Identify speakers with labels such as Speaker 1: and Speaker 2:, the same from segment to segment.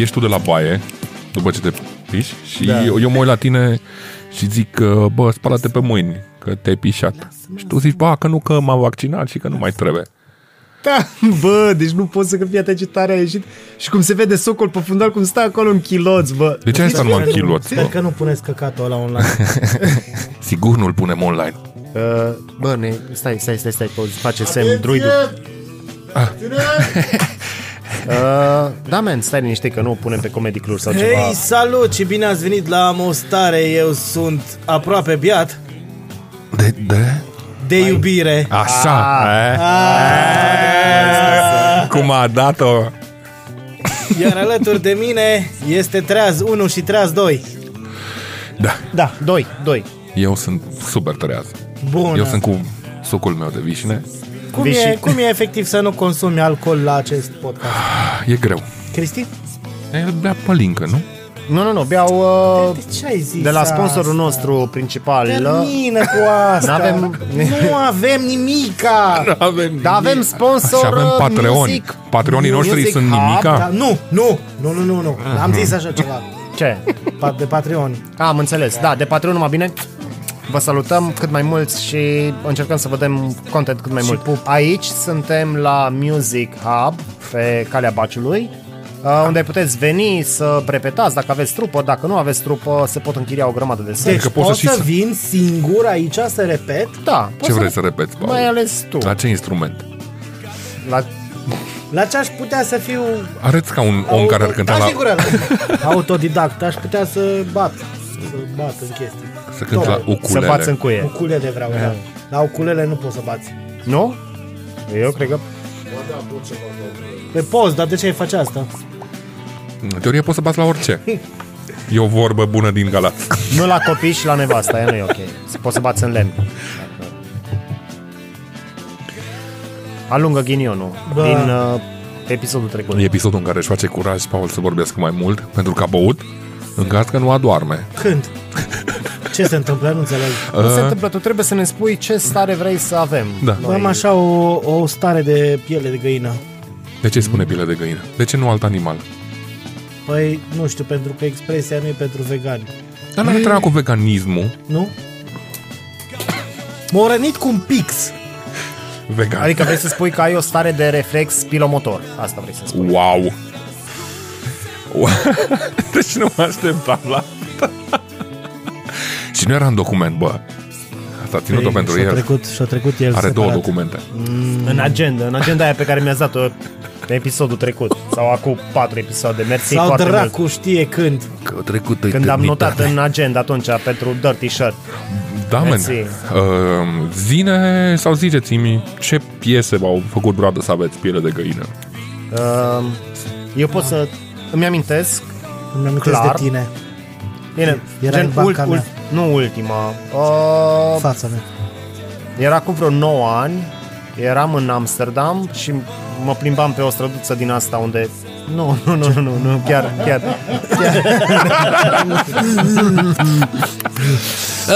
Speaker 1: ieși tu de la baie, după ce te piși, și
Speaker 2: Da.
Speaker 1: eu, eu mă uit la tine și zic că, bă, spală-te pe mâini, că te-ai pișat. Și tu zici, bă, că nu, că m-am vaccinat și că nu mai trebuie.
Speaker 2: Da, bă, deci nu pot să că fii atât ce tare a ieșit și cum se vede socol pe fundal, cum stă acolo în chiloți, bă.
Speaker 1: De ce ai stat numai în chiloți?
Speaker 3: Sper că nu puneți căcatul ăla online.
Speaker 1: Sigur nu-l punem online.
Speaker 2: Uh, bă, ne, stai, stai, stai, stai, că îți face semn druidul. Uh, da, man, stai liniște că nu o punem pe Comedy Cluj sau ceva.
Speaker 3: Hei, salut și bine ați venit la Mostare. Eu sunt aproape biat
Speaker 1: De, de?
Speaker 3: de iubire.
Speaker 1: Așa.
Speaker 2: Ah.
Speaker 1: eh? Cum a dat-o.
Speaker 3: Iar alături de mine este Treaz 1 și Treaz 2.
Speaker 1: Da,
Speaker 2: Da, doi, doi.
Speaker 1: eu sunt super tăreaz.
Speaker 3: Bun.
Speaker 1: Eu sunt cu sucul meu de vișine.
Speaker 3: Cum,
Speaker 2: Vii
Speaker 3: e,
Speaker 2: și-
Speaker 3: cum e efectiv să nu consumi alcool la acest podcast?
Speaker 1: E greu.
Speaker 3: Cristi?
Speaker 1: El bea pălincă, nu?
Speaker 2: Nu, nu, nu, beau uh,
Speaker 3: De ce ai zis
Speaker 2: de la
Speaker 3: asta?
Speaker 2: sponsorul nostru principal.
Speaker 3: Termină cu asta.
Speaker 2: N-avem-
Speaker 3: Nu avem nimica.
Speaker 1: Avem
Speaker 2: Da, avem sponsor
Speaker 1: Și avem
Speaker 2: uh,
Speaker 1: Patreoni.
Speaker 2: Music.
Speaker 1: Patreonii noștri
Speaker 2: Music
Speaker 1: sunt
Speaker 2: Hub.
Speaker 1: nimica.
Speaker 3: Da, nu, nu, nu, nu, nu, nu. Am zis așa ceva.
Speaker 2: Ce?
Speaker 3: Pa- De Patreon.
Speaker 2: Ah, am înțeles. Da, de Patreon numai bine. Vă salutăm cât mai mulți și încercăm să vă dăm content cât mai mult.
Speaker 3: pup.
Speaker 2: Aici suntem la Music Hub pe Calea Baciului. uh, Unde puteți veni să repetați dacă aveți trupă, dacă nu aveți trupă, se pot închiria o grămadă de săli.
Speaker 3: Deci
Speaker 1: că poți
Speaker 3: pot
Speaker 1: să și
Speaker 3: să
Speaker 1: să-
Speaker 3: vin singur aici să repet?
Speaker 2: da,
Speaker 1: Ce vrei să repeți, Paul?
Speaker 2: Mai ales tu.
Speaker 1: La ce instrument?
Speaker 2: La...
Speaker 3: La ce aș putea să fiu
Speaker 1: Arăți ca un om care ar cânta
Speaker 3: Taci
Speaker 1: la,
Speaker 3: din gură, la... Autodidact, aș putea să bat Să bat în chestii
Speaker 1: să cânti la
Speaker 2: Să
Speaker 1: ukulele.
Speaker 2: bați în cuie.
Speaker 3: Uculele vreau, da La uculele nu poți să bați
Speaker 2: Nu? Eu cred că...
Speaker 3: Pe post, dar de ce ai face asta?
Speaker 1: În teorie poți să bați la orice. E o vorbă bună din Galat.
Speaker 2: Nu la copii și la nevasta, aia nu e ok. Poți să bați în lemn. Alungă ghinionul
Speaker 3: Bă.
Speaker 2: din uh, episodul trecut.
Speaker 1: E episodul în care își face curaj Paul să vorbească mai mult pentru că a băut în caz că nu adorme.
Speaker 3: Când? Ce se întâmplă? Nu înțeleg
Speaker 2: Nu se întâmplă, tu trebuie să ne spui ce stare vrei să avem.
Speaker 1: Da.
Speaker 3: Noi... Am așa o, o stare de piele de găină
Speaker 1: De ce îi spune piele de găină? De ce nu alt animal?
Speaker 3: Păi, nu știu, pentru că expresia nu e pentru vegani
Speaker 1: Dar nu are treaba cu veganismul.
Speaker 3: Nu? M-a rănit cu un pix
Speaker 1: Vegan.
Speaker 2: Adică vrei să spui că ai o stare de reflex pilomotor. Asta vrei să spui.
Speaker 1: Wow! Wow. Deci nu mă așteptam la asta. Și nu era în document, bă. Asta a ținut-o pentru
Speaker 3: și-a
Speaker 1: el.
Speaker 3: trecut, și-a trecut el
Speaker 1: Are două
Speaker 3: separat.
Speaker 1: documente.
Speaker 2: În agenda, în agenda aia pe care mi-ați dat-o pe episodul trecut. Sau acum patru episoade. Mersi
Speaker 3: Sau
Speaker 2: foarte mult.
Speaker 3: dracu știe când
Speaker 1: Că a trecut
Speaker 2: Când am notat în agenda atunci pentru Dirty Shirt.
Speaker 1: Da, men.
Speaker 2: Mersi.
Speaker 1: Uh, zine sau ziceți-mi ce piese v-au făcut bradă să aveți piele de găină?
Speaker 2: Uh, eu pot să îmi amintesc
Speaker 3: Îmi amintesc
Speaker 2: Clar.
Speaker 3: de tine
Speaker 2: Bine,
Speaker 3: Era în banca mea.
Speaker 2: Nu ultima. Uh,
Speaker 3: Fața mea
Speaker 2: era cu vreo 9 ani. Eram în Amsterdam și mă plimbam pe o străduță din asta unde... Nu, nu, nu, nu, nu, nu chiar, chiar.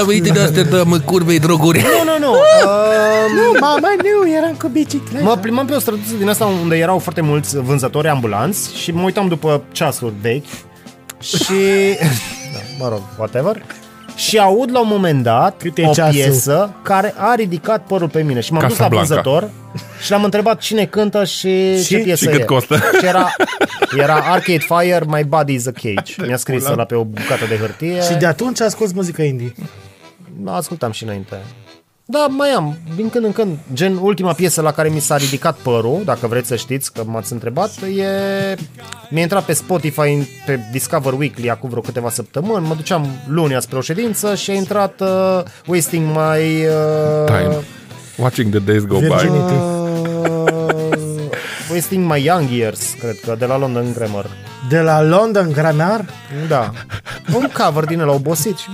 Speaker 1: A venit din astea, da, mă, curvei droguri.
Speaker 2: Nu, nu, nu. Uh,
Speaker 3: Nu, mama, nu, eram cu bicicleta
Speaker 2: Mă plimbam pe o străduță din asta unde erau foarte mulți vânzători ambulanți și mă uitam după ceasuri vechi și... da, mă rog, whatever. Și aud la un moment dat
Speaker 3: Cât e
Speaker 2: o
Speaker 3: ceasul?
Speaker 2: piesă care a ridicat părul pe mine și m-am dus la
Speaker 1: Casablanca.
Speaker 2: vânzător și l-am întrebat cine cântă și,
Speaker 3: Și?
Speaker 2: ce piesă
Speaker 1: Și cât
Speaker 2: e.
Speaker 1: costă?
Speaker 2: Și era, era Arcade Fire, My Body is a Cage. Mi-a scris la pe o bucată de hârtie.
Speaker 3: Și de atunci ascult muzică indie
Speaker 2: Ascultam și înainte. Da, mai am, din când în când. Gen, ultima piesă la care mi s-a ridicat părul, dacă vreți să știți, că m-ați întrebat, e... Mi-a intrat pe Spotify, pe Discover Weekly, acum vreo câteva săptămâni. Mă duceam luni spre o ședință și a intrat uh, Wasting My... Uh,
Speaker 1: Time. Watching the days go by.
Speaker 3: Virginity.
Speaker 2: Uh, Wasting My Young Years, cred că, de la London Grammar.
Speaker 3: De la London Grammar
Speaker 2: Da. Un cover din ăla obosit și...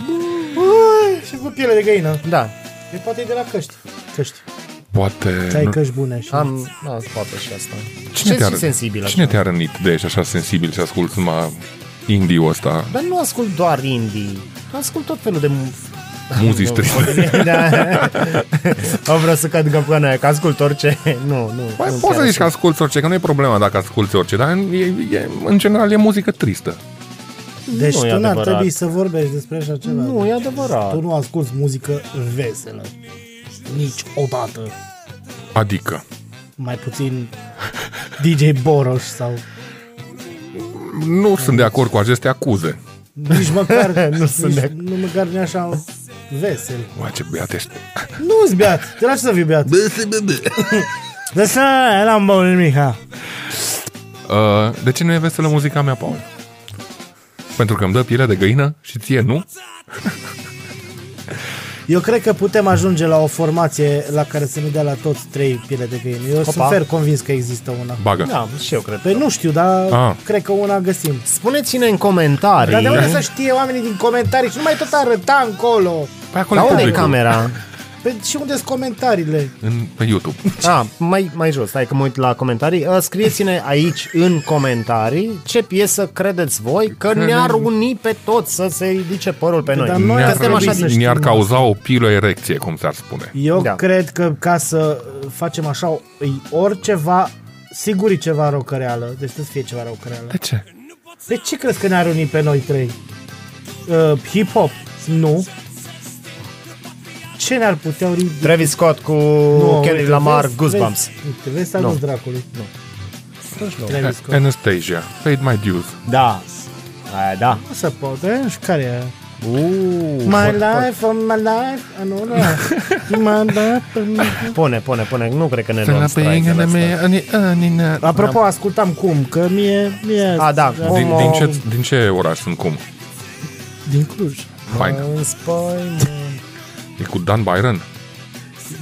Speaker 3: Ui, Și cu piele de găină
Speaker 2: Da,
Speaker 3: E poate e de la căști Căști
Speaker 1: Poate...
Speaker 3: Ce ai
Speaker 1: nu-
Speaker 3: căști bune și
Speaker 2: am... Da, poate și asta.
Speaker 1: Cine
Speaker 2: Ce
Speaker 1: te-a,
Speaker 2: și sensibil
Speaker 1: cine
Speaker 2: așa?
Speaker 1: te-a rănit de ești așa sensibil și asculti numai indie-ul ăsta?
Speaker 2: Dar nu ascult doar indie. Ascult tot felul de... mu-
Speaker 1: Muzici triste.
Speaker 2: da. Au vrut să cad în până aia, că ascult orice. Nu, nu.
Speaker 1: Păi,
Speaker 2: nu
Speaker 1: poți
Speaker 2: chiar
Speaker 1: să zici că
Speaker 2: așa.
Speaker 1: asculti orice, că nu e problema dacă asculti orice, dar e, e, în general e muzică tristă.
Speaker 3: Deci
Speaker 2: Nu e
Speaker 3: tu n-ar
Speaker 2: adevărat.
Speaker 3: trebui să vorbești despre așa ceva.
Speaker 2: Nu, e adevărat.
Speaker 3: Tu nu asculti muzică veselă. Niciodată.
Speaker 1: Adică,
Speaker 3: Mai puțin DJ Boroș sau
Speaker 1: nu sunt de acord cu aceste acuze.
Speaker 3: nici măcar,
Speaker 2: Nu
Speaker 3: nici,
Speaker 2: sunt de-
Speaker 3: nu măcar nu așa vesel.
Speaker 1: Uai, ce beat ești.
Speaker 3: Nu-s beat. De la ce să fii beat? De să n-am băut nimic, ha.
Speaker 1: Uh, de ce nu e veselă muzica mea, Paul? Pentru că îmi dă piele de găină și ție nu?
Speaker 3: Eu cred că putem ajunge la o formație la care să ne dea la toți trei piele de găină. Eu sunt fer convins că există una.
Speaker 1: Bagă.
Speaker 2: Da, și eu cred.
Speaker 3: Păi nu știu, dar
Speaker 1: Ah.
Speaker 3: cred că una găsim.
Speaker 2: Spuneți-ne în comentarii.
Speaker 3: Dar de unde să știe oamenii din comentarii și nu mai tot arăta încolo?
Speaker 1: Păi acolo
Speaker 2: La
Speaker 1: e
Speaker 2: unde e
Speaker 1: publicul.
Speaker 2: camera?
Speaker 3: Păi și unde sunt comentariile?
Speaker 1: În, pe YouTube.
Speaker 2: Ah, mai, mai jos, stai că mă uit la comentarii. Uh, Scrieți-ne aici în comentarii ce piesă credeți voi că ne-ar uni pe toți să se ridice părul pe noi.
Speaker 3: Dar noi
Speaker 2: Că
Speaker 3: ar
Speaker 2: suntem
Speaker 3: trebui
Speaker 2: așa
Speaker 3: să
Speaker 2: de...
Speaker 3: știm
Speaker 1: Ne-ar
Speaker 3: asta.
Speaker 1: cauza o piloerecție, cum s-ar spune.
Speaker 3: Eu
Speaker 2: Da.
Speaker 3: cred că ca să facem așa, e oriceva, sigur e ceva răucăreală, deci trebuie să fie ceva răucăreală.
Speaker 1: De ce?
Speaker 3: De ce crezi că ne-ar uni pe noi trei? Uh, hip-hop? Nu. Ce ne-ar putea uni?
Speaker 2: Travis Scott cu
Speaker 3: Nu,
Speaker 2: Kendrick
Speaker 3: uite,
Speaker 2: Lamar,
Speaker 3: vezi-
Speaker 2: Goosebumps.
Speaker 3: Vezi, uite, vezi să
Speaker 2: Nu.
Speaker 3: dracului. Nu. Travis Scott.
Speaker 1: Anastasia, paid my dues.
Speaker 2: Da. Aia, da.
Speaker 3: Nu se poate, și care e?
Speaker 2: Uh,
Speaker 3: My life, on my life, Ah, nu, nu. My life, on my life.
Speaker 2: Pune, pune, pune. Nu cred că ne luăm strike de asta.
Speaker 3: Apropo, ascultam cum, că mie... mie
Speaker 2: A, da, cum-
Speaker 1: Din, din, ce, din ce oraș sunt cum?
Speaker 3: Din Cluj.
Speaker 1: Fain.
Speaker 2: În spăi,
Speaker 1: E cu Dan Byron,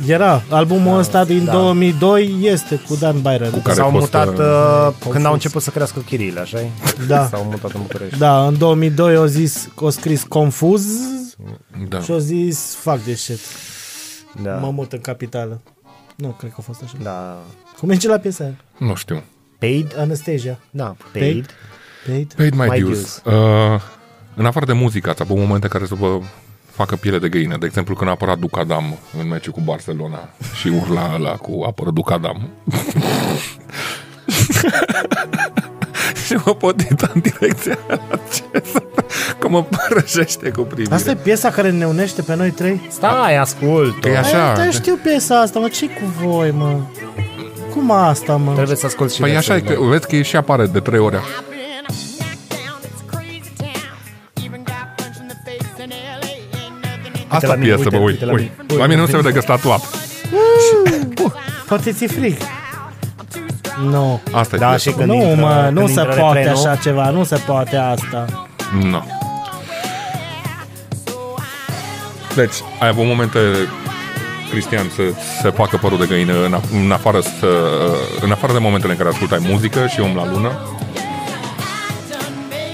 Speaker 3: Era, albumul ăsta din
Speaker 2: da.
Speaker 3: 2002 este cu Dan Byron.
Speaker 1: Cu care
Speaker 2: S-au
Speaker 1: costă-
Speaker 2: mutat uh, când au început să crească chirile, așa
Speaker 3: Da.
Speaker 2: S-au mutat în București.
Speaker 3: Da, în 2002 au zis, au scris confuz
Speaker 1: da.
Speaker 3: și au zis fuck this shit,
Speaker 2: Da.
Speaker 3: mă mut în capitală. Nu, cred că a fost așa.
Speaker 2: Da.
Speaker 3: Cum merge la piesa aia?
Speaker 1: nu știu.
Speaker 2: Paid?
Speaker 3: Anastasia.
Speaker 2: Da, paid.
Speaker 3: Paid?
Speaker 1: Paid my,
Speaker 2: My
Speaker 1: dues. Uh, în afară de muzică, ați avut momente care să vă facă piele de găină. De exemplu, când a apărat Ducadam în meciul cu Barcelona și urla ăla cu apără Ducadam. și mă pot uita în direcția aceasta, că mă părășește cu privirea.
Speaker 3: Asta e piesa care ne unește pe noi trei?
Speaker 2: Stai, ascult
Speaker 1: Că e așa.
Speaker 3: Aia, știu piesa asta, mă, ce cu voi, mă? Cum asta, mă?
Speaker 2: Trebuie să ascult și
Speaker 1: Păi așa e,
Speaker 2: versurile.
Speaker 1: că, vezi că e și apare de trei ori. Asta
Speaker 2: la mine,
Speaker 1: piesă,
Speaker 2: uite,
Speaker 1: bă,
Speaker 2: uite
Speaker 1: uite,
Speaker 2: la
Speaker 1: uite.
Speaker 2: mine.
Speaker 1: La mine nu se vede că statuat.
Speaker 3: Poate ți frig. Nu.
Speaker 1: Asta e
Speaker 2: Da,
Speaker 1: piesă.
Speaker 2: și când
Speaker 3: Nu,
Speaker 2: intră-
Speaker 3: mă,
Speaker 2: când
Speaker 3: nu se
Speaker 2: intră
Speaker 3: poate
Speaker 2: refrenul.
Speaker 3: așa ceva, nu se poate asta.
Speaker 1: Nu. Deci, ai avut momente, Cristian, să se facă părul de găină în, af- în, afară, să, în afară de momentele în care ascultai muzică și om la lună?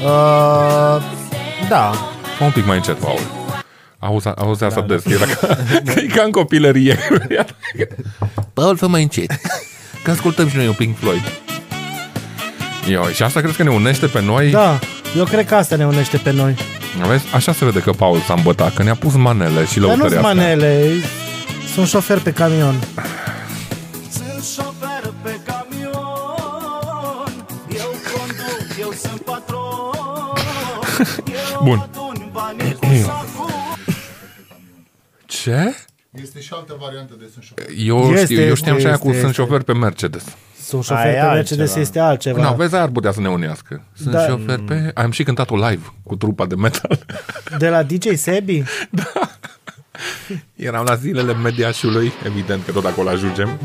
Speaker 2: Uh, da.
Speaker 1: Fă un pic mai încet, Paul. Auzi, auzi asta des, e, ca, e ca în copilărie. Paul, fă mai încet. Că ascultăm și noi un Pink Floyd. Yo, și asta crezi că ne unește pe noi?
Speaker 3: Da, eu cred că asta ne unește pe noi.
Speaker 1: Vezi? Așa se vede că Paul s-a îmbătat, că ne-a pus manele și
Speaker 3: Dar nu-s
Speaker 1: lăutărea asta.
Speaker 3: manele, sunt șofer pe camion.
Speaker 4: Sunt
Speaker 1: Ce?
Speaker 5: Este și altă variantă de sunt șofer.
Speaker 1: Eu,
Speaker 3: Este,
Speaker 1: știu, eu știam
Speaker 3: este,
Speaker 1: și aia cu
Speaker 3: este,
Speaker 1: sunt
Speaker 3: este.
Speaker 1: șofer pe Mercedes.
Speaker 3: Sunt șofer
Speaker 2: Aia e
Speaker 3: pe Mercedes
Speaker 2: altceva.
Speaker 3: este altceva.
Speaker 1: Nu, vezi, ar putea să ne unească. Sunt
Speaker 3: Da.
Speaker 1: șofer pe... Am și cântat-o live cu trupa de metal.
Speaker 3: De la DJ Sebi?
Speaker 1: Eram la zilele mediașului, evident că tot acolo ajungem,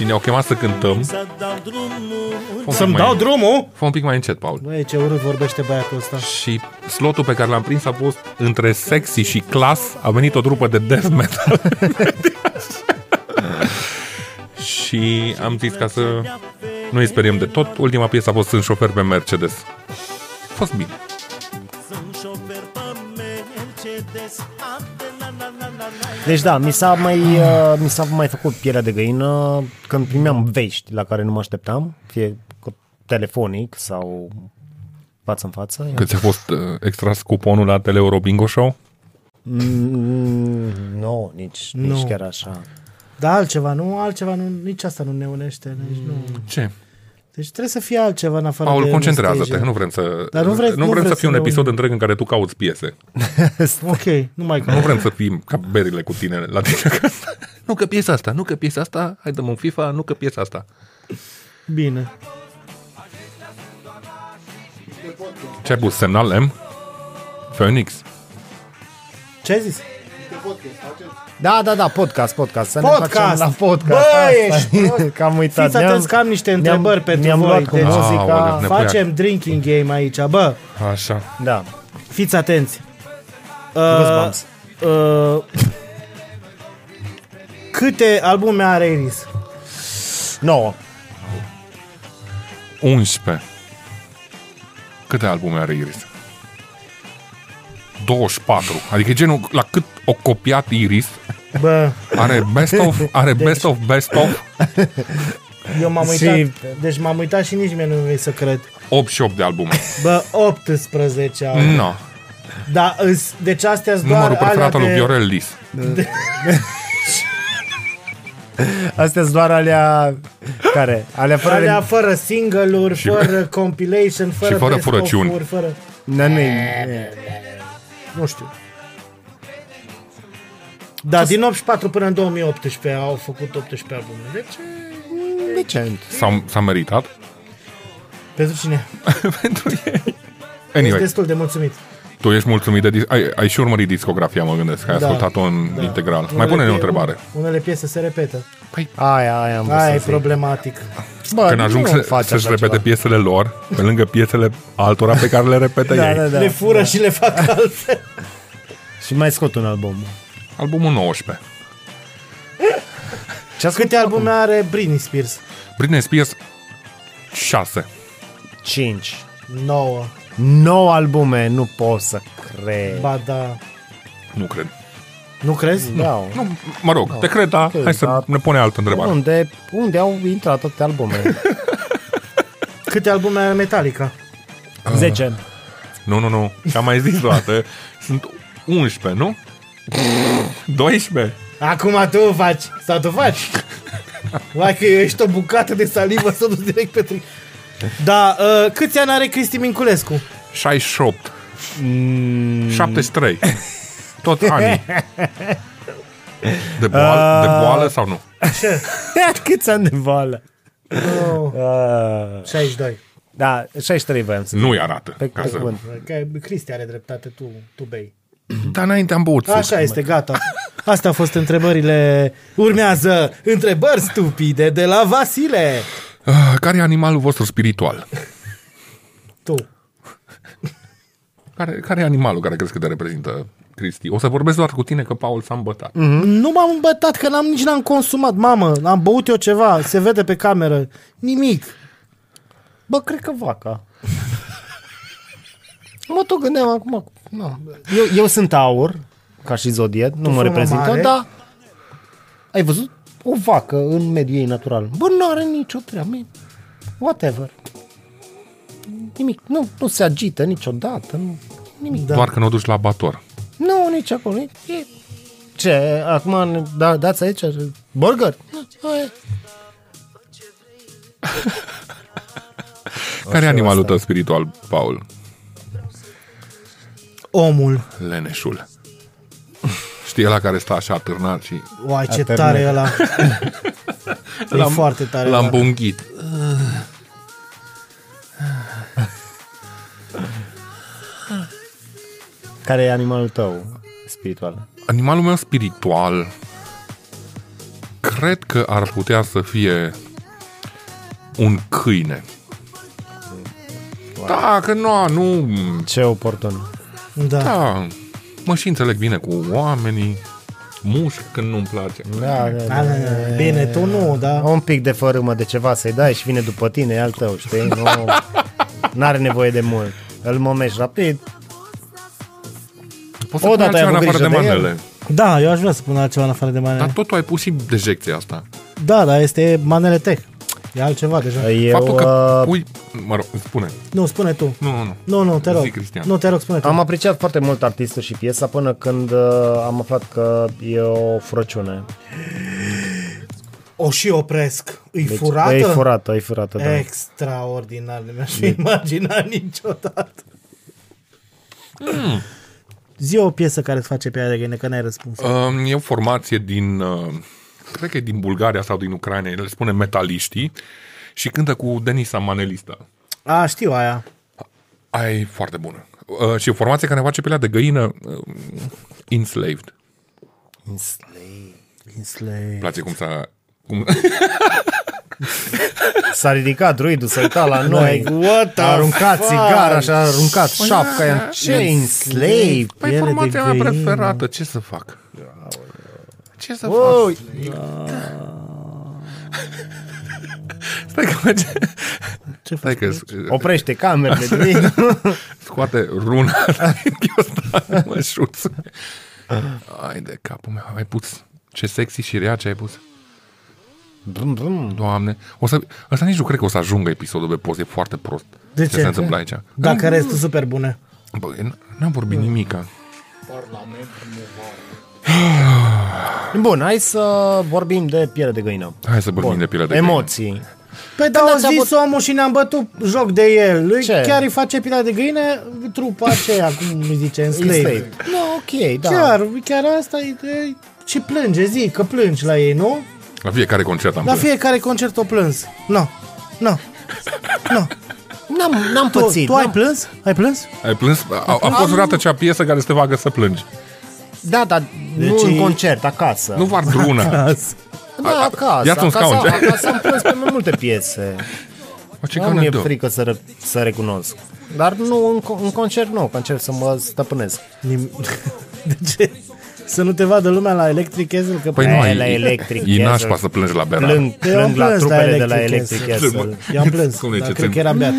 Speaker 1: și ne-au chemat să cântăm.
Speaker 4: Să dau drumul
Speaker 1: Fă un
Speaker 3: Să-mi
Speaker 1: pic
Speaker 3: dau
Speaker 1: mai,
Speaker 3: drumul?
Speaker 1: fă un pic mai încet, Paul.
Speaker 3: Băi, ce urât vorbește băiatul ăsta.
Speaker 1: Și slotul pe care l-am prins a fost între sexy și clas, a venit o trupă de death metal. și am zis ca să nu îi speriem de tot. Ultima piesă a fost Sunt șofer pe Mercedes. A fost bine.
Speaker 4: Sunt șofer pe Mercedes
Speaker 2: Deci da, mi s-a mai, uh, mi s-a mai făcut pielea de găină când primeam vești la care nu mă așteptam, fie cu telefonic sau față în față.
Speaker 1: Că ți-a fost uh, extras cuponul la Teleeuro Bingo Show?
Speaker 2: Mm, nu, nici,
Speaker 3: Nu.
Speaker 2: nici chiar așa.
Speaker 3: Da, altceva, nu? Altceva, nu, nici asta nu ne unește. Deci, nu.
Speaker 1: Ce?
Speaker 3: Deci trebuie să fie altceva în afară
Speaker 1: Paul,
Speaker 3: de
Speaker 1: concentrează-te.
Speaker 3: nostalgie.
Speaker 1: Nu vrem să,
Speaker 3: Dar nu vreți-
Speaker 1: nu
Speaker 3: nu
Speaker 1: vrem să
Speaker 3: vreți
Speaker 1: fie un
Speaker 3: să ne
Speaker 1: episod
Speaker 3: unim.
Speaker 1: întreg în care tu cauți piese.
Speaker 3: Ok, nu mai
Speaker 1: Nu vrem să fim ca berile cu tine la tine acasă. Nu că piesa asta, nu că piesa asta, hai dăm un FIFA, nu că piesa asta.
Speaker 3: Bine.
Speaker 1: Ce ai pus? Semnal M? Phoenix?
Speaker 3: Ce ai zis?
Speaker 2: Da, da, da, podcast, podcast. Să
Speaker 3: Podcast!
Speaker 2: ne facem la podcast.
Speaker 3: Bă,
Speaker 2: Asta
Speaker 3: ești
Speaker 2: e.
Speaker 3: prost.
Speaker 2: Că am uitat.
Speaker 3: Fiți atenți că am niște
Speaker 2: ne-am-
Speaker 3: întrebări pentru
Speaker 2: ne-am
Speaker 3: voi.
Speaker 2: luat cu
Speaker 3: Deci,
Speaker 2: muzica.
Speaker 1: Aoleu, ne-
Speaker 3: Facem drinking game aici. Bă,
Speaker 1: Așa.
Speaker 2: Da.
Speaker 3: fiți atenți.
Speaker 2: Goosebumps.
Speaker 3: uh, câte albume are Iris?
Speaker 2: 9.
Speaker 1: 11. Câte albume are Iris? 24. Adică e genul la cât o copiat Iris,
Speaker 3: Bă,
Speaker 1: are best of, are
Speaker 3: Deci-
Speaker 1: best of, best of,
Speaker 3: eu m-am
Speaker 2: Și-
Speaker 3: uitat. Deci m-am uitat și nici mie nu vrei să cred.
Speaker 1: 88 de albume.
Speaker 3: Bă, 18 au.
Speaker 1: No.
Speaker 3: Da, îs, deci astea sunt doar
Speaker 1: Numărul preferat al
Speaker 3: alea
Speaker 1: lui
Speaker 3: de...
Speaker 1: Viorel Lis.
Speaker 2: Astea sunt doar alea... Care? Alea fără...
Speaker 3: Alea fără single-uri,
Speaker 1: Și-
Speaker 3: fără compilation, fără
Speaker 1: și fără
Speaker 3: best
Speaker 1: furăciuni.
Speaker 3: of-uri, Fără...
Speaker 2: Nu, nu
Speaker 3: Nu știu. Da, din 84 până în 2018 au făcut 18 albume. Deci,
Speaker 2: Decent.
Speaker 1: S-a, s-a meritat
Speaker 3: pentru cine?
Speaker 1: pentru ei.
Speaker 3: Ești
Speaker 1: Anyway,
Speaker 3: destul de mulțumit.
Speaker 1: tu ești mulțumit de... dis- Ai, ai și urmărit discografia, mă gândesc, că ai
Speaker 3: Da.
Speaker 1: ascultat-o în
Speaker 3: Da.
Speaker 1: integral. Mai
Speaker 3: Unele
Speaker 1: pune-ne o
Speaker 3: pie-
Speaker 1: întrebare.
Speaker 3: Unele piese se repetă.
Speaker 2: Aia, aia am
Speaker 3: Aia e
Speaker 2: vrut să zic.
Speaker 3: problematic.
Speaker 2: Bă,
Speaker 1: Când ajung
Speaker 2: nu
Speaker 1: să,
Speaker 2: faci
Speaker 1: să-și
Speaker 2: așa
Speaker 1: repete
Speaker 2: ceva.
Speaker 1: piesele lor, pe lângă piesele altora pe care le repetă
Speaker 2: Da,
Speaker 1: ei.
Speaker 2: da, da.
Speaker 3: Le fură și le fac altfel.
Speaker 2: Și mai scot un album.
Speaker 1: Albumul 19.
Speaker 2: Ce ascult
Speaker 3: Câte albume are Britney Spears?
Speaker 1: Britney Spears 6.
Speaker 2: 5.
Speaker 3: 9.
Speaker 2: 9 albume, nu pot să cred.
Speaker 3: Ba da.
Speaker 1: Nu cred.
Speaker 3: Nu crezi?
Speaker 2: Da.
Speaker 1: Nu, mă rog, te cred, da.
Speaker 2: Ok,
Speaker 1: Hai să
Speaker 2: da.
Speaker 1: ne pune altă întrebare.
Speaker 2: Unde, unde au intrat toate albumele?
Speaker 3: Câte albume are Metallica?
Speaker 2: 10.
Speaker 1: Nu, nu, nu. Ce am mai zis o dată. Sunt 11, nu? 12.
Speaker 3: Acum tu faci. Sau tu faci. Vai că ești o bucată de salivă să duci direct pe tri... Da, uh, câți ani are Cristi Minculescu?
Speaker 1: 68.
Speaker 2: Mm,
Speaker 1: 73. Tot anii. De boală, de boală sau nu?
Speaker 3: Ce?
Speaker 2: Câți ani de boală?
Speaker 3: Oh,
Speaker 2: Uh,
Speaker 3: 62.
Speaker 2: da, 63 voiam să
Speaker 1: Nu-i arată.
Speaker 2: Pe,
Speaker 1: Ca
Speaker 2: pe
Speaker 1: să...
Speaker 2: cuvânt.
Speaker 3: Că Cristi are dreptate, tu, tu bei.
Speaker 1: Dar înainte am băut suc.
Speaker 3: Așa este, gata. Astea au fost întrebările. Urmează întrebări stupide de la Vasile.
Speaker 1: Ah, Care e animalul vostru spiritual?
Speaker 3: Tu.
Speaker 1: Care, care e animalul care crezi că te reprezintă, Cristi? O să vorbesc doar cu tine că Paul s-a îmbătat.
Speaker 3: Mm. Nu m-am îmbătat că n-am, nici n-am consumat. Mamă, am băut eu ceva, se vede pe cameră. Nimic.
Speaker 2: Bă, cred că vaca. Mă tot gândeam acum. Nu. Eu, eu sunt aur, ca și zodiet, nu mă
Speaker 3: formă
Speaker 2: reprezintă,
Speaker 3: mare.
Speaker 2: dar ai văzut o vacă în mediul ei natural. Bă, nu are nicio treabă. Whatever. Nimic. Nu, nu se agită niciodată. Nu, nimic.
Speaker 3: Da.
Speaker 1: Doar că nu o duci la abator.
Speaker 2: Nu, nici acolo. E, e- ce, acum ne- da, dați aici burger? Nu, aia.
Speaker 1: Care e animalul tău spiritual, Paul?
Speaker 3: Omul.
Speaker 1: Leneșul. Știi la care stă așa atârnat și
Speaker 3: Uai, ce
Speaker 2: Atârnă.
Speaker 3: tare e ăla. e
Speaker 1: L-am-
Speaker 3: foarte tare.
Speaker 1: l-am
Speaker 3: ăla.
Speaker 1: bunghit.
Speaker 2: Care e animalul tău spiritual?
Speaker 1: Animalul meu spiritual cred că ar putea să fie un câine. Da, că nu, nu,
Speaker 2: Ce oportun.
Speaker 3: Da.
Speaker 1: da, mă și înțeleg bine cu oamenii, mușc când nu-mi place.
Speaker 2: Da, da,
Speaker 3: Da, da, da. Bine, tu nu, da.
Speaker 2: Un pic de fărâmă de ceva să-i dai și vine după tine, e al tău, știi? Nu are nevoie de mult. Îl momești rapid.
Speaker 1: Poți să
Speaker 2: O
Speaker 1: pun
Speaker 2: dată ai
Speaker 1: altceva în
Speaker 2: avut
Speaker 1: afară de
Speaker 2: grijă de el.
Speaker 1: manele.
Speaker 3: Da, eu aș vrea să pun altceva în afară de manele.
Speaker 1: Dar tot tu ai pus și dejecția asta.
Speaker 3: Da, dar este manele tech. E altceva deja.
Speaker 2: Eu,
Speaker 1: Faptul că
Speaker 2: uh,
Speaker 1: pui... Mă rog, spune.
Speaker 3: Nu, spune tu.
Speaker 1: Nu, nu, nu.
Speaker 3: Nu, nu, te rog.
Speaker 1: Zi, Cristian.
Speaker 3: Nu, te rog, spune tu.
Speaker 2: Am apreciat foarte mult artistul și piesa până când uh, am aflat că e o furăciune.
Speaker 3: O și opresc. E
Speaker 2: Deci,
Speaker 3: furată?
Speaker 2: E furată, e furată, da.
Speaker 3: Extraordinar, nu mi-aș fi imaginat niciodată.
Speaker 1: Hmm.
Speaker 3: Zi o piesă care îți face pe aia de găină, că n-ai răspuns.
Speaker 1: Uh, e o formație din, uh, cred că e din Bulgaria sau din Ucraina, le spune metaliștii și cântă cu Denisa Manelista.
Speaker 3: A, știu aia.
Speaker 1: Aia e foarte bună. Uh, și o formație care ne face pielea de găină uh, Enslaved.
Speaker 3: Inslay.
Speaker 1: place cum s-a... Cum...
Speaker 2: S-a ridicat druidul, s-a uitat la noi.
Speaker 3: what the
Speaker 2: a aruncat
Speaker 3: fuck?
Speaker 2: țigara și a aruncat șapca.
Speaker 1: aia-
Speaker 2: ea. Ce enslave?
Speaker 1: Păi
Speaker 3: Piele de
Speaker 1: formația mea
Speaker 3: găină.
Speaker 1: preferată, ce să fac? Ce să fac?
Speaker 2: Oh,
Speaker 1: Stai că merge...
Speaker 3: Ce
Speaker 1: Stai
Speaker 3: faci?
Speaker 1: că
Speaker 2: oprește camerele. druid.
Speaker 1: scoate runa din ghiostan, mă șuț. Ai de capul meu, ai pus... Ce sexy și rea ce ai pus.
Speaker 2: Brum, brum.
Speaker 1: Doamne, o să, ăsta nici nu cred că o să ajungă episodul pe post, e foarte prost.
Speaker 3: De
Speaker 1: ce?
Speaker 3: ce?
Speaker 1: se întâmplă aici?
Speaker 3: Dacă restul super bune.
Speaker 1: Băi, n- n-am vorbit nimica.
Speaker 2: Bun, hai să vorbim de piele de găină.
Speaker 1: Hai să vorbim de pielea de găină.
Speaker 2: Emoții.
Speaker 3: Păi da,
Speaker 2: ați
Speaker 3: au zis
Speaker 2: avut-
Speaker 3: omul și ne-am bătut joc de el. Lui
Speaker 2: Ce?
Speaker 3: chiar îi face pila de găină trupa aceea, cum îi zice, în slave.
Speaker 2: Enslave. Nu, ok, da.
Speaker 3: Chiar, chiar asta e, e... Și plânge, zi că plângi la ei, nu?
Speaker 1: La fiecare concert am
Speaker 3: La
Speaker 1: plâns.
Speaker 3: fiecare concert o plâns. Nu, nu, nu.
Speaker 2: N-am, n-am
Speaker 3: Tu,
Speaker 2: pățit.
Speaker 3: tu ai
Speaker 2: n-am-
Speaker 3: plâns? Ai plâns?
Speaker 1: Ai plâns? A, a fost vreodată acea piesă care să te facă să plângi.
Speaker 2: Da, dar nu
Speaker 3: Deci
Speaker 2: în
Speaker 3: e-
Speaker 2: concert, acasă.
Speaker 1: Nu Vardruna.
Speaker 2: Da, acasă.
Speaker 1: Ia-ți un
Speaker 2: acasă,
Speaker 1: scaun.
Speaker 2: acasă am plâns pe mai multe piese.
Speaker 1: O, ce
Speaker 2: Nu mi-e
Speaker 1: anecdotă.
Speaker 2: frică să, re- să recunosc. Dar nu, în, co- în concert nu, că încerc să mă stăpânesc.
Speaker 3: Nim- De ce? Să nu te vadă lumea la Electric Castle? Că
Speaker 1: Păi
Speaker 2: E,
Speaker 1: nu, ai,
Speaker 2: la Electric
Speaker 1: E nașpa
Speaker 2: Castle.
Speaker 1: să plângi la Bernard.
Speaker 2: Plâng,
Speaker 3: Eu am
Speaker 2: plâng la
Speaker 3: plâns la
Speaker 2: trupele de la
Speaker 3: Electric
Speaker 2: Electric
Speaker 3: Castle.
Speaker 2: Castle.
Speaker 3: Eu am plâns,
Speaker 1: Cum
Speaker 3: dar
Speaker 1: zice,
Speaker 3: cred
Speaker 1: ți-
Speaker 3: că era beat.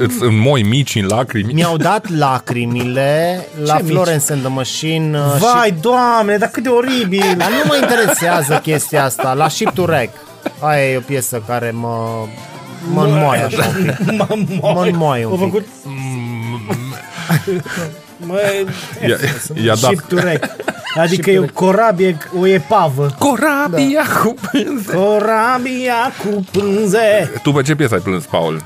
Speaker 1: Îți înmoi mici în lacrimi.
Speaker 2: Mi-au dat lacrimile la
Speaker 3: Ce mici?
Speaker 2: Florence and the Machine uh,
Speaker 3: Vai,
Speaker 2: și...
Speaker 3: doamne, dar cât de oribil!
Speaker 2: Dar nu mă interesează chestia asta. La Ship to Wreck. Aia e o piesă care mă... Mă înmoaie așa un pic. Mă înmoaie
Speaker 3: Au
Speaker 2: un pic.
Speaker 3: făcut... Mă,
Speaker 1: I-a, i-a dat
Speaker 3: ship to wreck. Adică e o corabie, o epavă.
Speaker 1: corabia cu pânze.
Speaker 3: Corabia cu pânze.
Speaker 1: Tu pe ce piesă ai plâns, Paul?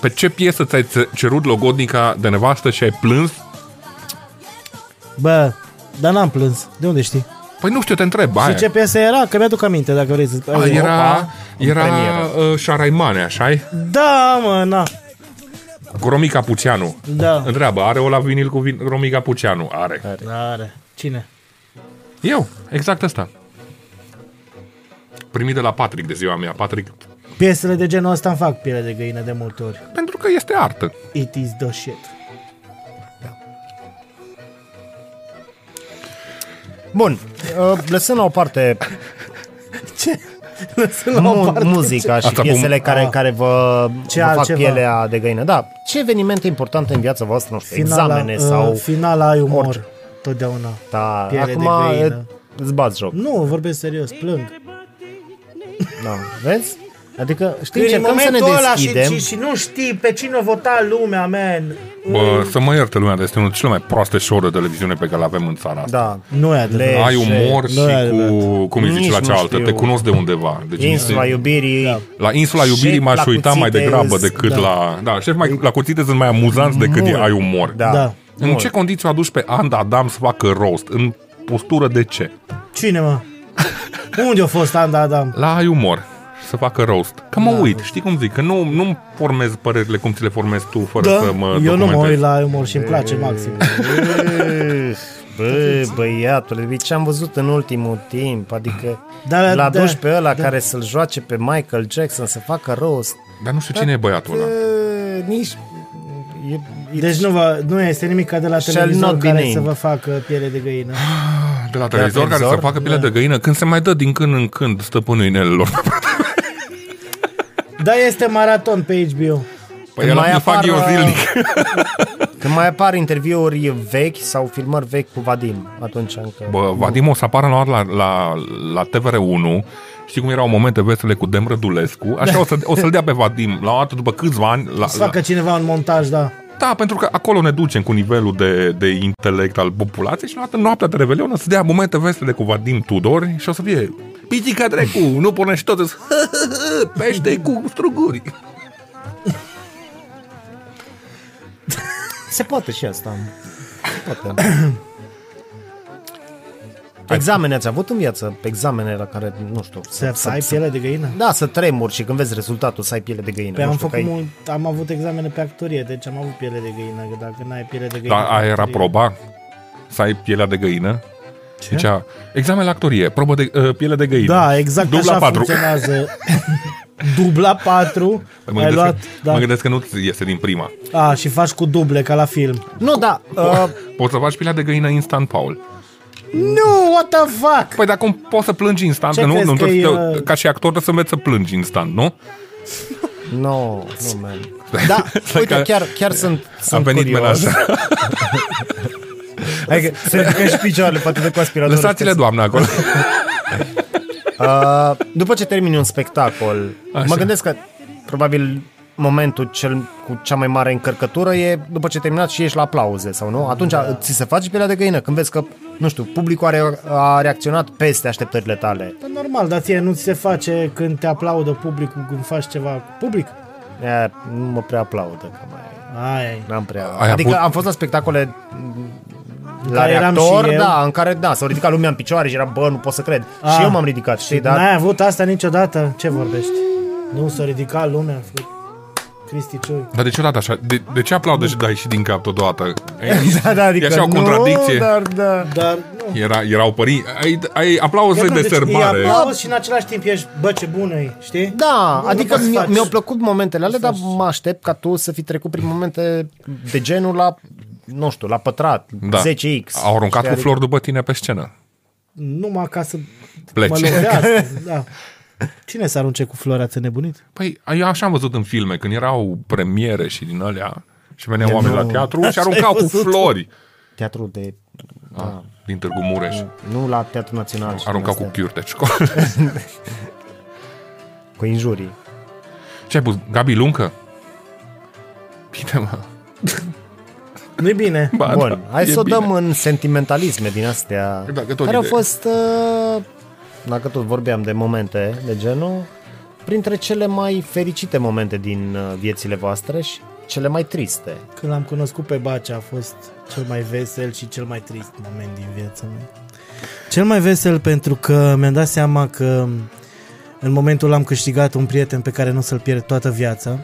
Speaker 1: Pe ce piesă ți-ai ț- cerut logodnica de nevastă și ai plâns?
Speaker 3: Bă, dar n-am plâns. De unde știi?
Speaker 1: Păi nu știu, te întreb.
Speaker 3: Și
Speaker 1: Aia.
Speaker 3: ce piesă era? Că mi-aduc aminte, dacă vrei să...
Speaker 1: A, era
Speaker 2: Opa, în
Speaker 1: era
Speaker 2: premieră.
Speaker 1: uh, Șaraimane, așa
Speaker 3: Da, mă, na.
Speaker 1: Cu Romica Puceanu.
Speaker 3: Da.
Speaker 1: Întreabă, are o la vinil cu vin- Romica Puceanu? Are.
Speaker 3: Are. Cine?
Speaker 1: Eu, exact asta. Primit de la Patrick de ziua mea. Patrick,
Speaker 3: Piesele de genul ăsta îmi fac piele de găină de multe ori.
Speaker 1: pentru că este artă.
Speaker 3: It is the shit.
Speaker 2: Bun, uh, lăsând la o parte
Speaker 3: Ce? Lăsăm la o
Speaker 2: mu-
Speaker 3: parte.
Speaker 2: muzica și
Speaker 1: Asta
Speaker 2: piesele
Speaker 1: cum-
Speaker 2: care,
Speaker 3: Ah.
Speaker 2: care vă,
Speaker 3: Ce
Speaker 2: vă fac
Speaker 3: altceva?
Speaker 2: pielea de găină. Da, ce evenimente importante în viața voastră, nu știu, examene
Speaker 3: uh,
Speaker 2: sau...
Speaker 3: Finala ai umor.
Speaker 2: orice.
Speaker 3: Totdeauna.
Speaker 2: Da,
Speaker 3: piele
Speaker 2: acum
Speaker 3: de găină.
Speaker 2: îți bați joc.
Speaker 3: Nu, vorbesc serios, plâng.
Speaker 2: Da, vezi? Adică, știi,
Speaker 3: Când în
Speaker 2: încercăm să ne
Speaker 3: momentul ăla și,
Speaker 2: deschidem.
Speaker 3: și, și, nu știi pe cine o vota lumea, man.
Speaker 1: Bă, să mă ierte lumea, dar este unul dintre cele mai proaste show de televiziune pe care le avem în țara asta.
Speaker 2: Da,
Speaker 3: Nu e adevărat.
Speaker 2: Le-
Speaker 1: Ai umor
Speaker 3: Nu e
Speaker 1: și
Speaker 3: adevărat.
Speaker 1: cu, cum îi zici
Speaker 2: Nici
Speaker 1: la
Speaker 2: nu
Speaker 1: cealaltă,
Speaker 2: știu.
Speaker 1: te cunosc de undeva. Deci
Speaker 2: insula
Speaker 1: este-
Speaker 2: iubirii,
Speaker 3: Da.
Speaker 1: La insula iubirii
Speaker 2: Șef
Speaker 1: m-aș
Speaker 2: la
Speaker 1: uita mai
Speaker 2: cuțite
Speaker 1: degrabă
Speaker 2: îs-
Speaker 1: decât
Speaker 3: da.
Speaker 1: la... Da, șef mai, la cuțite sunt mai amuzanți decât e
Speaker 2: Mult.
Speaker 1: ai umor.
Speaker 2: Da.
Speaker 3: Da.
Speaker 1: În
Speaker 2: Mult.
Speaker 1: ce condiții o aduci pe Anda Adam să facă roast? În postură de ce?
Speaker 3: Cine, mă? Unde a fost Anda Adam?
Speaker 1: La ai umor. Să facă roast. Că mă uit, știi cum zic? Că nu, nu formez părerile cum ți le formezi tu fără să mă
Speaker 3: Da, eu nu mă
Speaker 1: documentezi.
Speaker 3: uit la umor și îmi place maxim.
Speaker 2: Bă, băiatule, ce am văzut în ultimul timp, adică
Speaker 3: Da,
Speaker 2: l-a
Speaker 3: da,
Speaker 2: dus pe ăla
Speaker 3: da.
Speaker 2: care să-l joace pe Michael Jackson să facă roast.
Speaker 1: Dar nu știu cine e băiatul ăla.
Speaker 2: Bă, nici... E, e,
Speaker 3: Deci nu, vă, nu este nimic ca de la
Speaker 2: Shall
Speaker 3: televizor
Speaker 2: not be
Speaker 3: care
Speaker 2: named.
Speaker 3: să vă facă piele de găină.
Speaker 1: De la televizor care să
Speaker 2: televizor?
Speaker 1: facă piele de găină când se mai dă din când în când stăpânul inelelor.
Speaker 3: Da, este maraton pe HBO.
Speaker 1: Păi
Speaker 2: Când
Speaker 1: ăla
Speaker 2: mai
Speaker 1: îl fac
Speaker 2: apar,
Speaker 1: eu
Speaker 2: uh,
Speaker 1: zilnic.
Speaker 2: Când mai apar interviuri vechi sau filmări vechi cu Vadim, atunci încă...
Speaker 1: Bă, Vadim o să apară la, la, la, la TVR1 Știi cum erau momente vesele cu Dem Rădulescu? Așa o, să, o să-l dea pe Vadim la o dată după câțiva ani. La,
Speaker 3: Să
Speaker 1: la,
Speaker 3: facă cineva un montaj, da.
Speaker 1: Da, pentru că acolo ne ducem cu nivelul de, de intelect al populației și la o dată noaptea de Revelion o să dea momente vesele cu Vadim Tudor și o să fie Pitica drecu, nu pornești tot îți, pește cu struguri.
Speaker 2: Se poate și asta. Se poate. Examene ați avut în viață? Examene la care, nu știu...
Speaker 3: Să, să ai piele de găină.
Speaker 2: Da, să tremuri și când vezi rezultatul să ai piele de găină.
Speaker 3: Păi
Speaker 2: nu
Speaker 3: am
Speaker 2: știu,
Speaker 3: făcut
Speaker 2: că ai-
Speaker 3: mult, am avut examene pe actorie, deci am avut piele de găină, că dacă n-ai piele de găină...
Speaker 1: Dar
Speaker 3: pe
Speaker 1: aia era
Speaker 3: actorie-
Speaker 1: proba? Să ai pielea de găină? Zicea, examen la actorie, probă de uh, piele de găină.
Speaker 3: Da, exact
Speaker 1: Dubla
Speaker 3: așa
Speaker 1: patru.
Speaker 3: funcționează. Dubla 4,
Speaker 1: Păi Mă
Speaker 3: ai
Speaker 1: gândesc,
Speaker 3: luat,
Speaker 1: că,
Speaker 3: da.
Speaker 1: mă gândesc că nu ți iese din prima.
Speaker 3: A, și faci cu duble, ca la film.
Speaker 2: Nu, da, uh,
Speaker 1: Poți să faci pielea de găină instant, Paul.
Speaker 3: Nu, what the fuck?
Speaker 1: Păi dacă poți să plângi instant,
Speaker 3: Ce
Speaker 1: că nu,
Speaker 3: crezi
Speaker 1: nu
Speaker 3: că
Speaker 1: trebuie
Speaker 3: e,
Speaker 1: să-
Speaker 3: uh,
Speaker 1: ca și actor trebuie să înveți să plângi instant, nu?
Speaker 2: nu, nu, man. Da,
Speaker 1: Stai
Speaker 2: uite,
Speaker 1: că-
Speaker 2: chiar, chiar sunt,
Speaker 1: A
Speaker 2: sunt
Speaker 1: venit
Speaker 2: curios.
Speaker 1: menajer.
Speaker 2: Adică se ridică și picioarele, poate de cu aspiratorul.
Speaker 1: Lăsați-le, doamne, acolo.
Speaker 2: Uh, după ce termini un spectacol,
Speaker 1: Așa.
Speaker 2: mă gândesc că probabil momentul cel cu cea mai mare încărcătură e după ce terminat și ești la aplauze, sau nu? Atunci da. ți se face pielea de găină când vezi că, nu știu, publicul are, a reacționat peste așteptările tale.
Speaker 3: Păi normal, dar ție nu ți se face când te aplaudă publicul, când faci ceva cu public?
Speaker 2: E, nu mă prea aplaudă, că mai...
Speaker 3: Ai,
Speaker 2: N-am prea...
Speaker 1: Ai
Speaker 2: adică
Speaker 1: avut-
Speaker 2: am fost la spectacole la
Speaker 3: care eram
Speaker 2: reactor,
Speaker 3: și eu.
Speaker 2: da, în care, da, s-au ridicat lumea în picioare și era, bă, nu pot să cred.
Speaker 3: Ah.
Speaker 2: și eu m-am ridicat, știi,
Speaker 3: Dar...
Speaker 2: dar...
Speaker 3: N-ai avut asta niciodată? Ce vorbești? Nu s-a ridicat lumea? fă- Cristi Ciui.
Speaker 1: Dar de ce odată așa? De, de ce aplaudă și dai și din cap totodată?
Speaker 2: Da, da, adică
Speaker 1: e așa o
Speaker 2: nu,
Speaker 1: contradicție?
Speaker 2: dar da.
Speaker 3: Dar nu.
Speaker 1: Era, erau părinți. Ai, ai aplauze
Speaker 3: Eu nu,
Speaker 1: de
Speaker 3: deci e
Speaker 1: sărbare.
Speaker 3: aplauz și în același timp ești, bă, ce bună e, știi?
Speaker 2: Da,
Speaker 3: Nu,
Speaker 2: adică
Speaker 3: nu poți să
Speaker 2: mi-
Speaker 3: faci.
Speaker 2: mi-au plăcut momentele alea, dar
Speaker 3: faci.
Speaker 2: mă aștept ca tu să fi trecut prin momente de genul la, nu știu, la pătrat,
Speaker 1: Da.
Speaker 2: 10x.
Speaker 1: Au aruncat
Speaker 2: Știi,
Speaker 1: cu flori după tine pe scenă.
Speaker 3: Numai ca să
Speaker 1: Pleci.
Speaker 3: mă lovească. da. Cine să arunce cu flori, ați nebunit?
Speaker 1: Păi, eu așa am văzut în filme, când erau premiere și din alea, și veneau oameni
Speaker 2: nu.
Speaker 1: la teatru și
Speaker 3: Așa ai
Speaker 1: aruncau cu
Speaker 3: văzut.
Speaker 1: flori.
Speaker 2: Teatru de... Da,
Speaker 1: Din Târgu Mureș.
Speaker 2: nu la Teatru Național. și
Speaker 1: Aruncau
Speaker 2: din
Speaker 1: cu
Speaker 2: astea,
Speaker 1: chiurteci.
Speaker 2: cu injurii.
Speaker 1: Ce ai pus? Gabi Luncă? Bine, mă.
Speaker 3: Nu-i bine.
Speaker 1: Ba,
Speaker 2: Bun,
Speaker 1: da,
Speaker 2: hai
Speaker 1: e
Speaker 2: să o
Speaker 1: bine.
Speaker 2: dăm în sentimentalisme din astea,
Speaker 1: Dacă tot
Speaker 2: care au
Speaker 1: e-
Speaker 2: fost, uh, dacă tot vorbeam de momente de genul, printre cele mai fericite momente din uh, viețile voastre și cele mai triste.
Speaker 3: Când l-am cunoscut pe Bacea a fost cel mai vesel și cel mai trist moment din viața mea. Cel mai vesel pentru că mi-am dat seama că în momentul am câștigat un prieten pe care nu o să-l pierd toată viața.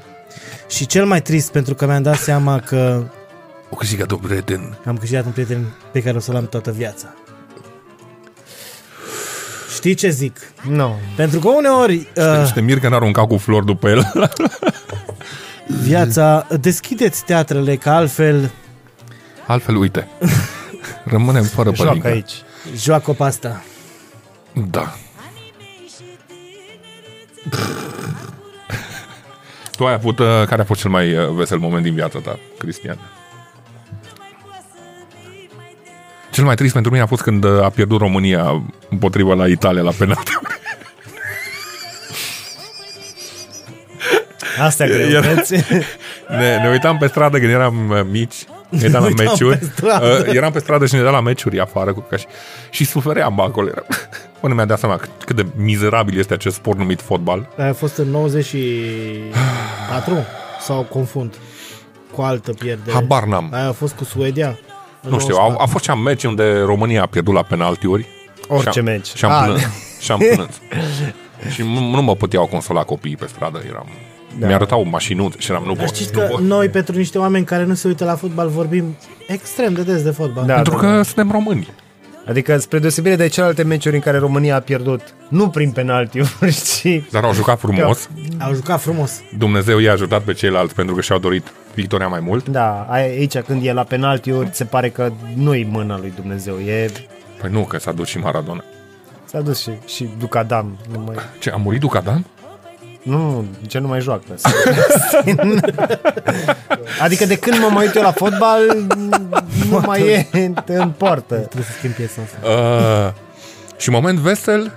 Speaker 3: Și cel mai trist pentru că mi-am dat seama că
Speaker 1: O câștigat un prieten.
Speaker 3: am câștigat un prieten pe care o să-l am toată viața. Știi ce zic?
Speaker 2: Nu.
Speaker 3: Pentru că uneori uh,
Speaker 1: Și te mir că n-aruncau cu flori după el.
Speaker 3: viața, deschideți teatrele, că altfel
Speaker 1: Altfel, uite. Rămânem fără
Speaker 2: Joacă
Speaker 1: părincă.
Speaker 2: aici.
Speaker 3: joacă pe asta.
Speaker 1: Da. Tu ai avut, uh, care a fost cel mai uh, vesel moment din viața ta, Cristian? Cel mai trist pentru mine a fost când uh, a pierdut România împotriva la Italia la penalti.
Speaker 2: Astea
Speaker 1: Era-
Speaker 2: greutăți.
Speaker 1: Ne, ne uitam pe stradă când eram uh, mici, ne uitam la
Speaker 3: uitam
Speaker 1: meciuri.
Speaker 3: pe stradă.
Speaker 1: Uh, eram pe stradă și ne uitam la meciuri afară cu caș și, și sufeream bă, acolo. Era. Până mi-a dat seama cât- cât de mizerabil este acest sport numit fotbal.
Speaker 3: Aia a fost în 94 sau confund cu altă pierdere?
Speaker 1: Habar n-am.
Speaker 3: Aia a fost cu Suedia? În
Speaker 1: Nu știu, a,
Speaker 3: 94.
Speaker 1: a fost și un meci unde România a pierdut la penaltiuri.
Speaker 2: Orice
Speaker 1: și am,
Speaker 2: meci.
Speaker 1: Și am
Speaker 2: Ah.
Speaker 1: plâns. Și am plâns. și nu, nu mă puteau consola copiii pe stradă. Eram, da. Mi-arătau mașinuțe și eram, nu
Speaker 3: Dar
Speaker 1: pot.
Speaker 3: știți
Speaker 1: Nu
Speaker 3: că
Speaker 1: pot.
Speaker 3: noi, pentru niște oameni care nu se uită la fotbal, vorbim extrem de des de fotbal.
Speaker 2: Da,
Speaker 1: Pentru
Speaker 2: da,
Speaker 1: că suntem români.
Speaker 2: Adică, spre deosebire de celelalte meciuri în care România a pierdut, nu prin penaltiuri, ci...
Speaker 1: Dar au jucat frumos.
Speaker 3: Au jucat frumos.
Speaker 1: Dumnezeu i-a ajutat pe ceilalți pentru că și-au dorit victoria mai mult.
Speaker 2: Da, aici când e la penaltiuri, se pare că nu-i mâna lui Dumnezeu, e...
Speaker 1: Păi nu, că s-a dus și Maradona.
Speaker 2: S-a dus și, și Ducadam, nu mai...
Speaker 1: Ce, a murit Ducadam?
Speaker 2: Nu, nu, ce nu mai joacă. adică de când mă mai uit eu la fotbal, nu mai e în poartă.
Speaker 3: Trebuie să schimb piesa asta.
Speaker 1: Uh, și moment vesel,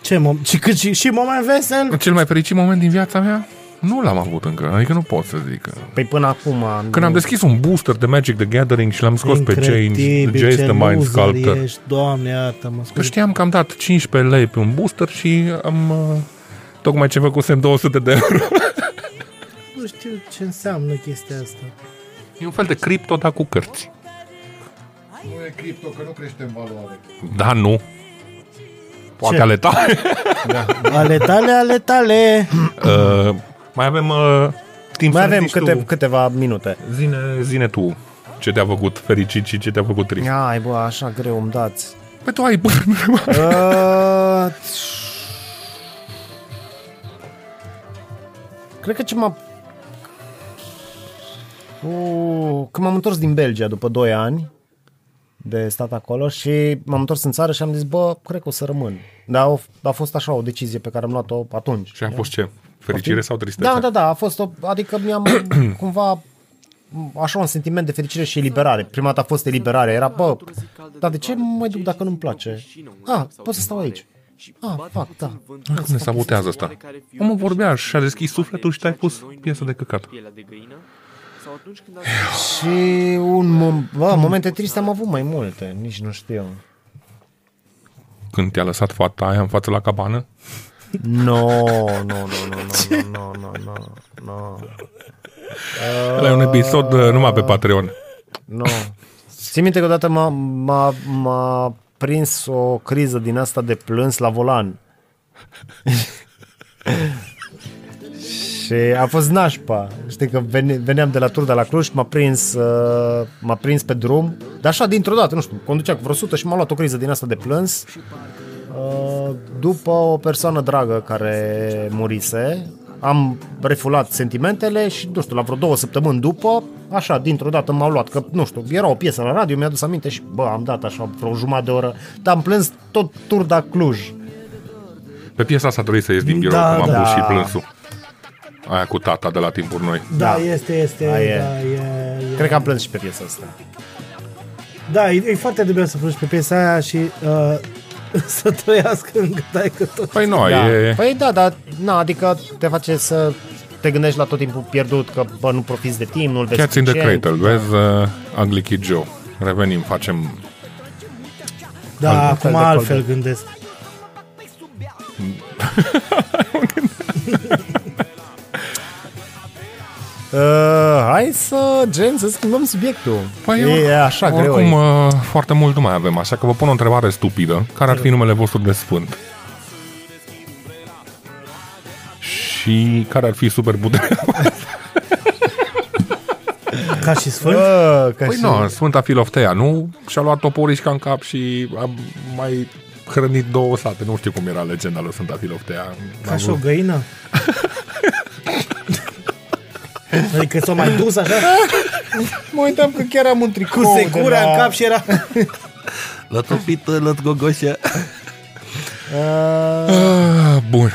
Speaker 3: Ce mom- și, cât, și, și moment vesel?
Speaker 1: Cel mai fericit moment din viața mea? Nu l-am avut încă, adică nu pot să zic.
Speaker 2: Păi până acum...
Speaker 1: Când am deschis un booster de Magic the Gathering și l-am scos pe James,
Speaker 3: Incredibil,
Speaker 1: Jace
Speaker 3: ce
Speaker 1: the Mind
Speaker 3: loser
Speaker 1: Sculptor.
Speaker 3: Ești, doamne, iartă-mă.
Speaker 1: Că
Speaker 3: scuze.
Speaker 1: știam că am dat 15 lei pe un booster și am uh, tocmai ce făcusem 200 de euro.
Speaker 3: Nu știu ce înseamnă chestia asta.
Speaker 1: E un fel de cripto, dar cu cărți.
Speaker 5: Nu e cripto, că nu crește în valoare.
Speaker 1: Da, nu. Poate
Speaker 3: Ce?
Speaker 1: ale tale.
Speaker 3: Ale tale, ale tale.
Speaker 1: uh, mai avem uh, timp
Speaker 2: Mai
Speaker 1: să
Speaker 2: avem
Speaker 1: zici
Speaker 2: câte,
Speaker 1: tu.
Speaker 2: câteva minute.
Speaker 1: Zine, zine tu ce te-a făcut fericit și ce te-a făcut trist.
Speaker 2: Ai, bă, așa greu îmi dați.
Speaker 1: Păi tu ai bă,
Speaker 2: Uh, Cred că ce m-a... Uh, când m-am întors din Belgia după 2 ani de stat acolo și m-am întors în țară și am zis, bă, cred că o să rămân. Dar a, a fost așa o decizie pe care am luat-o atunci.
Speaker 1: Și a fost ce? Fericire sau tristețe?
Speaker 2: Da, da, da, a fost o, adică mi-am cumva așa un sentiment de fericire și eliberare. Prima dată a fost eliberare, era, bă, dar de ce mă mai duc dacă nu-mi place? Ah, pot să stau aici. Ah, fac, da.
Speaker 1: Cum ne sabotează asta? Omul vorbea și a deschis sufletul și te-ai pus piesă de căcat.
Speaker 2: Și un mom- bă, momente triste am avut mai multe, nici nu știu.
Speaker 1: Când te-a lăsat fata aia în față la cabană?
Speaker 2: No, no, no, no, no, no, no, no, no,
Speaker 1: Ăla e un episod uh, numai pe Patreon.
Speaker 2: no. Țin minte că odată m-a, m-a, m-a prins o criză din asta de plâns la volan. și a fost nașpa. Știi că vene, veneam de la tur de la Cluj, m-a prins, uh, m-a prins pe drum, dar așa dintr-o dată, nu știu, conducea cu vreo 100 și m-a luat o criză din asta de plâns. Uh, după o persoană dragă care murise, am refulat sentimentele și, nu știu, la vreo două săptămâni după, așa, dintr-o dată m-au luat, că, nu știu, era o piesă la radio, mi-a adus aminte și, bă, am dat așa vreo jumătate de oră, dar am plâns tot Turda Cluj.
Speaker 1: Pe piesa asta trebuie să ies din birou,
Speaker 3: Da,
Speaker 1: cum am
Speaker 3: da.
Speaker 1: pus și plânsul. Aia cu tata de la timpuri noi.
Speaker 3: Da,
Speaker 2: Da.
Speaker 3: este, este.
Speaker 2: Da, e.
Speaker 3: Da, e, e.
Speaker 2: Cred că am plâns și pe piesa asta.
Speaker 3: Da, e, e foarte dubios să plângi pe piesa aia și uh, să trăiască încă dai că tot.
Speaker 1: Păi nu,
Speaker 2: Da.
Speaker 1: e...
Speaker 2: Păi da, dar, na, adică te face să te gândești la tot timpul pierdut, că, bă, nu profiți de timp, nu-l vezi
Speaker 1: Cats țin the
Speaker 2: suficient.
Speaker 1: Cradle, vezi uh, Ugly Kid Joe. Revenim, facem...
Speaker 3: Da,
Speaker 2: Alt fel
Speaker 3: acum
Speaker 2: de
Speaker 3: altfel
Speaker 2: callback.
Speaker 3: gândesc.
Speaker 2: Uh, hai să, gen, să schimbăm subiectul.
Speaker 1: Păi
Speaker 2: e,
Speaker 1: eu-
Speaker 2: așa greu.
Speaker 1: Oricum,
Speaker 2: e.
Speaker 1: uh, foarte mult nu mai avem, așa că vă pun o întrebare stupidă. Care ar fi numele vostru de sfânt? Și care ar fi super puterea?
Speaker 3: Ca și sfânt?
Speaker 2: Bă, ca
Speaker 1: Păi
Speaker 2: și...
Speaker 1: nu, Sfânta Filoftea, nu? Și-a luat toporișca în cap și a mai hrănit două sate. Nu știu cum era legenda lui Sfânta Filoftea.
Speaker 3: Ca și o găină? adică s-a mai dus așa
Speaker 2: Mă uitam că chiar am un tricou
Speaker 3: cu
Speaker 2: de
Speaker 3: secura
Speaker 2: la...
Speaker 3: în cap și era...
Speaker 6: Lătupită, lătgogoșă.
Speaker 2: Uh,
Speaker 1: Ah, Bun.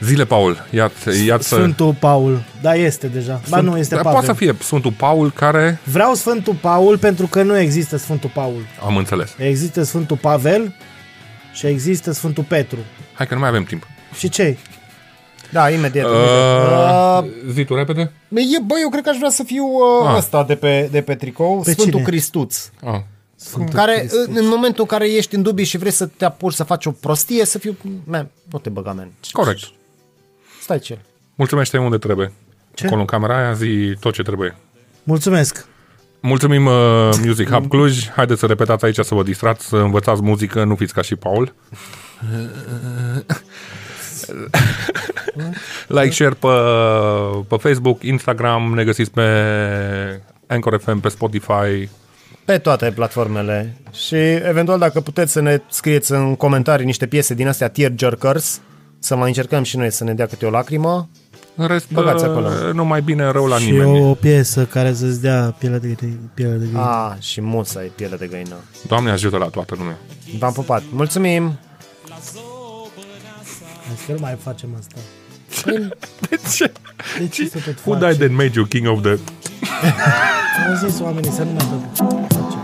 Speaker 1: Zile, Paul. Ia-ți, ia
Speaker 3: Sfântul Paul. Da, este deja. Ba nu, este
Speaker 1: Dar
Speaker 3: Pavel.
Speaker 1: poate să fie Sfântul Paul care...
Speaker 3: Vreau Sfântul Paul pentru că nu există Sfântul Paul.
Speaker 1: Am înțeles.
Speaker 3: Există Sfântul Pavel și există Sfântul Petru.
Speaker 1: Hai că nu mai avem timp.
Speaker 3: Și ce?
Speaker 2: Da, imediat.
Speaker 1: Uh,
Speaker 2: imediat. Uh,
Speaker 1: zi tu repede.
Speaker 2: e, bă, eu cred că aș vrea să fiu uh,
Speaker 1: Ah.
Speaker 2: ăsta de pe, de pe tricou,
Speaker 3: Pe
Speaker 2: Sfântul
Speaker 3: cine?
Speaker 2: Cristuț.
Speaker 1: Ah.
Speaker 3: Sfântul
Speaker 2: care,
Speaker 3: Hristos.
Speaker 2: în, în momentul în care ești în dubii și vrei să te apuci să faci o prostie, să fiu... Man, nu te băga, man.
Speaker 1: Corect.
Speaker 2: Stai cel.
Speaker 1: Mulțumește unde trebuie.
Speaker 3: Ce?
Speaker 1: Acolo în camera aia zi tot ce trebuie.
Speaker 3: Mulțumesc.
Speaker 1: Mulțumim uh, Music Hub Cluj. Haideți să repetați aici să vă distrați, să învățați muzică, nu fiți ca și Paul. like, share pe, pe Facebook, Instagram, ne găsiți pe Anchor FM, pe Spotify.
Speaker 2: Pe toate platformele. Și eventual dacă puteți să ne scrieți în comentarii niște piese din astea tearjerkers, să mai încercăm și noi să ne dea câte o lacrimă.
Speaker 1: În rest,
Speaker 2: Băgați
Speaker 1: uh,
Speaker 2: acolo.
Speaker 1: nu mai bine rău la
Speaker 3: și
Speaker 1: nimeni.
Speaker 3: o piesă care să-ți dea pielea de, de, pielea de găină.
Speaker 2: Ah, și musa e piele de găină.
Speaker 1: Doamne ajută la toată lumea.
Speaker 2: V-am pupat. Mulțumim!
Speaker 3: Hai să mai facem asta.
Speaker 1: De ce?
Speaker 3: De ce să tot
Speaker 1: Who died and made you king of the...
Speaker 3: Am zis oamenii să nu mai tot facem.